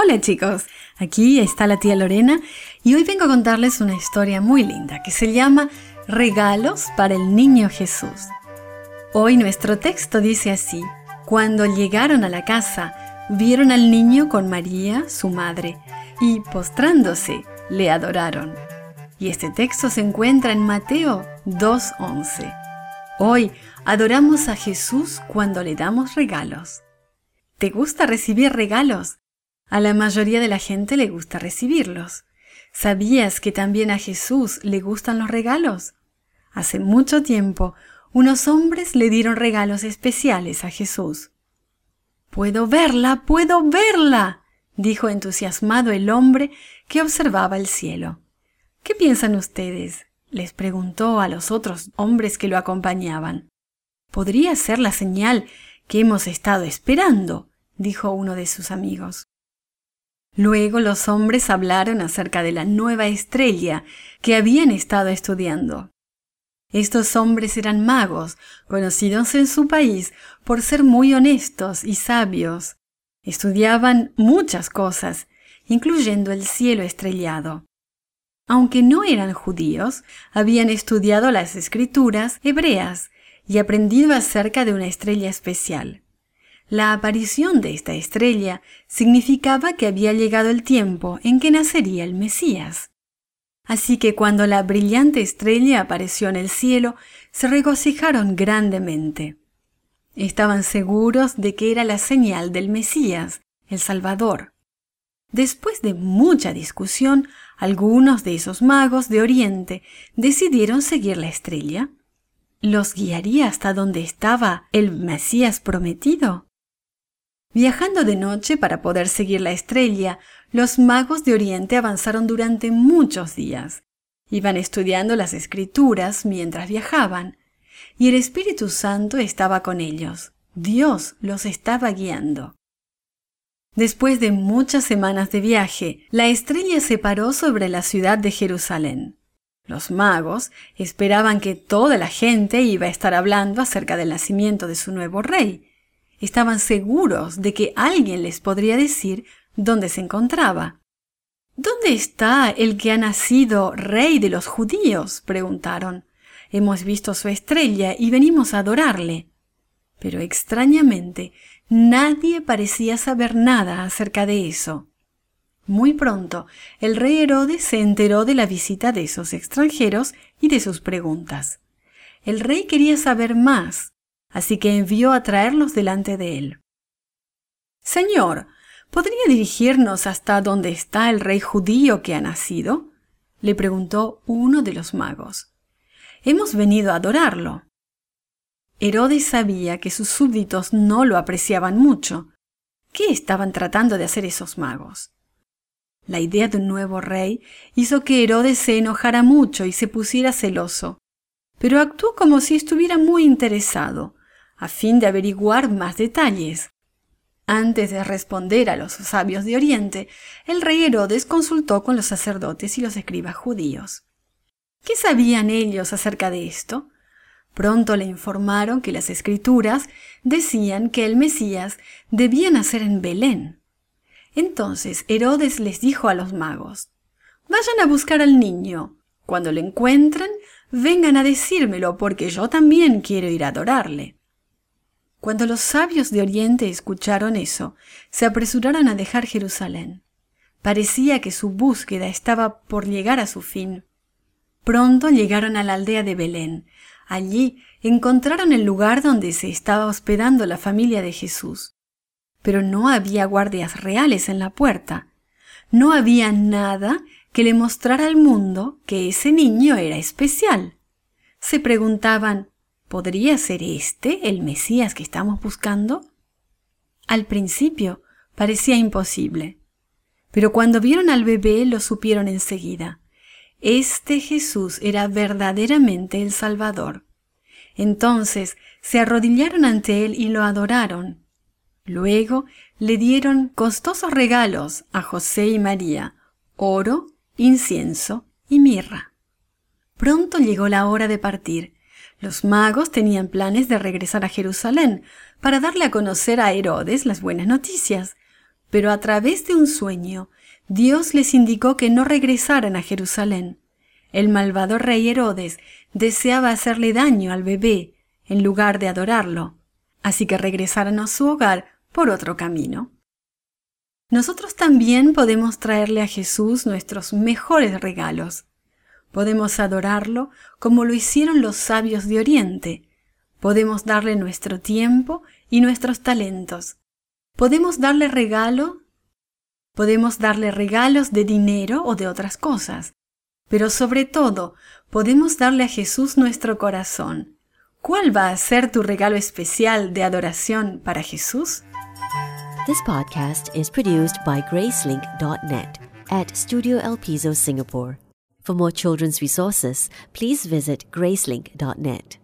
Hola chicos, aquí está la tía Lorena y hoy vengo a contarles una historia muy linda que se llama Regalos para el Niño Jesús. Hoy nuestro texto dice así, cuando llegaron a la casa, vieron al niño con María, su madre, y postrándose, le adoraron. Y este texto se encuentra en Mateo 2.11. Hoy adoramos a Jesús cuando le damos regalos. ¿Te gusta recibir regalos? A la mayoría de la gente le gusta recibirlos. ¿Sabías que también a Jesús le gustan los regalos? Hace mucho tiempo, unos hombres le dieron regalos especiales a Jesús. Puedo verla, puedo verla, dijo entusiasmado el hombre que observaba el cielo. ¿Qué piensan ustedes? les preguntó a los otros hombres que lo acompañaban. Podría ser la señal que hemos estado esperando, dijo uno de sus amigos. Luego los hombres hablaron acerca de la nueva estrella que habían estado estudiando. Estos hombres eran magos, conocidos en su país por ser muy honestos y sabios. Estudiaban muchas cosas, incluyendo el cielo estrellado. Aunque no eran judíos, habían estudiado las escrituras hebreas y aprendido acerca de una estrella especial. La aparición de esta estrella significaba que había llegado el tiempo en que nacería el Mesías. Así que cuando la brillante estrella apareció en el cielo, se regocijaron grandemente. Estaban seguros de que era la señal del Mesías, el Salvador. Después de mucha discusión, algunos de esos magos de Oriente decidieron seguir la estrella. ¿Los guiaría hasta donde estaba el Mesías prometido? Viajando de noche para poder seguir la estrella, los magos de Oriente avanzaron durante muchos días. Iban estudiando las escrituras mientras viajaban, y el Espíritu Santo estaba con ellos. Dios los estaba guiando. Después de muchas semanas de viaje, la estrella se paró sobre la ciudad de Jerusalén. Los magos esperaban que toda la gente iba a estar hablando acerca del nacimiento de su nuevo rey, estaban seguros de que alguien les podría decir dónde se encontraba. ¿Dónde está el que ha nacido rey de los judíos? preguntaron. Hemos visto su estrella y venimos a adorarle. Pero extrañamente nadie parecía saber nada acerca de eso. Muy pronto, el rey Herodes se enteró de la visita de esos extranjeros y de sus preguntas. El rey quería saber más, así que envió a traerlos delante de él. Señor, ¿podría dirigirnos hasta donde está el rey judío que ha nacido? le preguntó uno de los magos. Hemos venido a adorarlo. Herodes sabía que sus súbditos no lo apreciaban mucho. ¿Qué estaban tratando de hacer esos magos? La idea de un nuevo rey hizo que Herodes se enojara mucho y se pusiera celoso, pero actuó como si estuviera muy interesado a fin de averiguar más detalles. Antes de responder a los sabios de Oriente, el rey Herodes consultó con los sacerdotes y los escribas judíos. ¿Qué sabían ellos acerca de esto? Pronto le informaron que las escrituras decían que el Mesías debía nacer en Belén. Entonces Herodes les dijo a los magos, Vayan a buscar al niño. Cuando lo encuentren, vengan a decírmelo porque yo también quiero ir a adorarle. Cuando los sabios de Oriente escucharon eso, se apresuraron a dejar Jerusalén. Parecía que su búsqueda estaba por llegar a su fin. Pronto llegaron a la aldea de Belén. Allí encontraron el lugar donde se estaba hospedando la familia de Jesús. Pero no había guardias reales en la puerta. No había nada que le mostrara al mundo que ese niño era especial. Se preguntaban, ¿Podría ser este el Mesías que estamos buscando? Al principio parecía imposible, pero cuando vieron al bebé lo supieron enseguida. Este Jesús era verdaderamente el Salvador. Entonces se arrodillaron ante él y lo adoraron. Luego le dieron costosos regalos a José y María, oro, incienso y mirra. Pronto llegó la hora de partir, los magos tenían planes de regresar a Jerusalén para darle a conocer a Herodes las buenas noticias, pero a través de un sueño, Dios les indicó que no regresaran a Jerusalén. El malvado rey Herodes deseaba hacerle daño al bebé en lugar de adorarlo, así que regresaran a su hogar por otro camino. Nosotros también podemos traerle a Jesús nuestros mejores regalos. Podemos adorarlo como lo hicieron los sabios de Oriente. Podemos darle nuestro tiempo y nuestros talentos. Podemos darle regalo, podemos darle regalos de dinero o de otras cosas, pero sobre todo podemos darle a Jesús nuestro corazón. ¿Cuál va a ser tu regalo especial de adoración para Jesús? This podcast is produced by Gracelink.net at Studio El Piso, Singapore. For more children's resources, please visit Gracelink.net.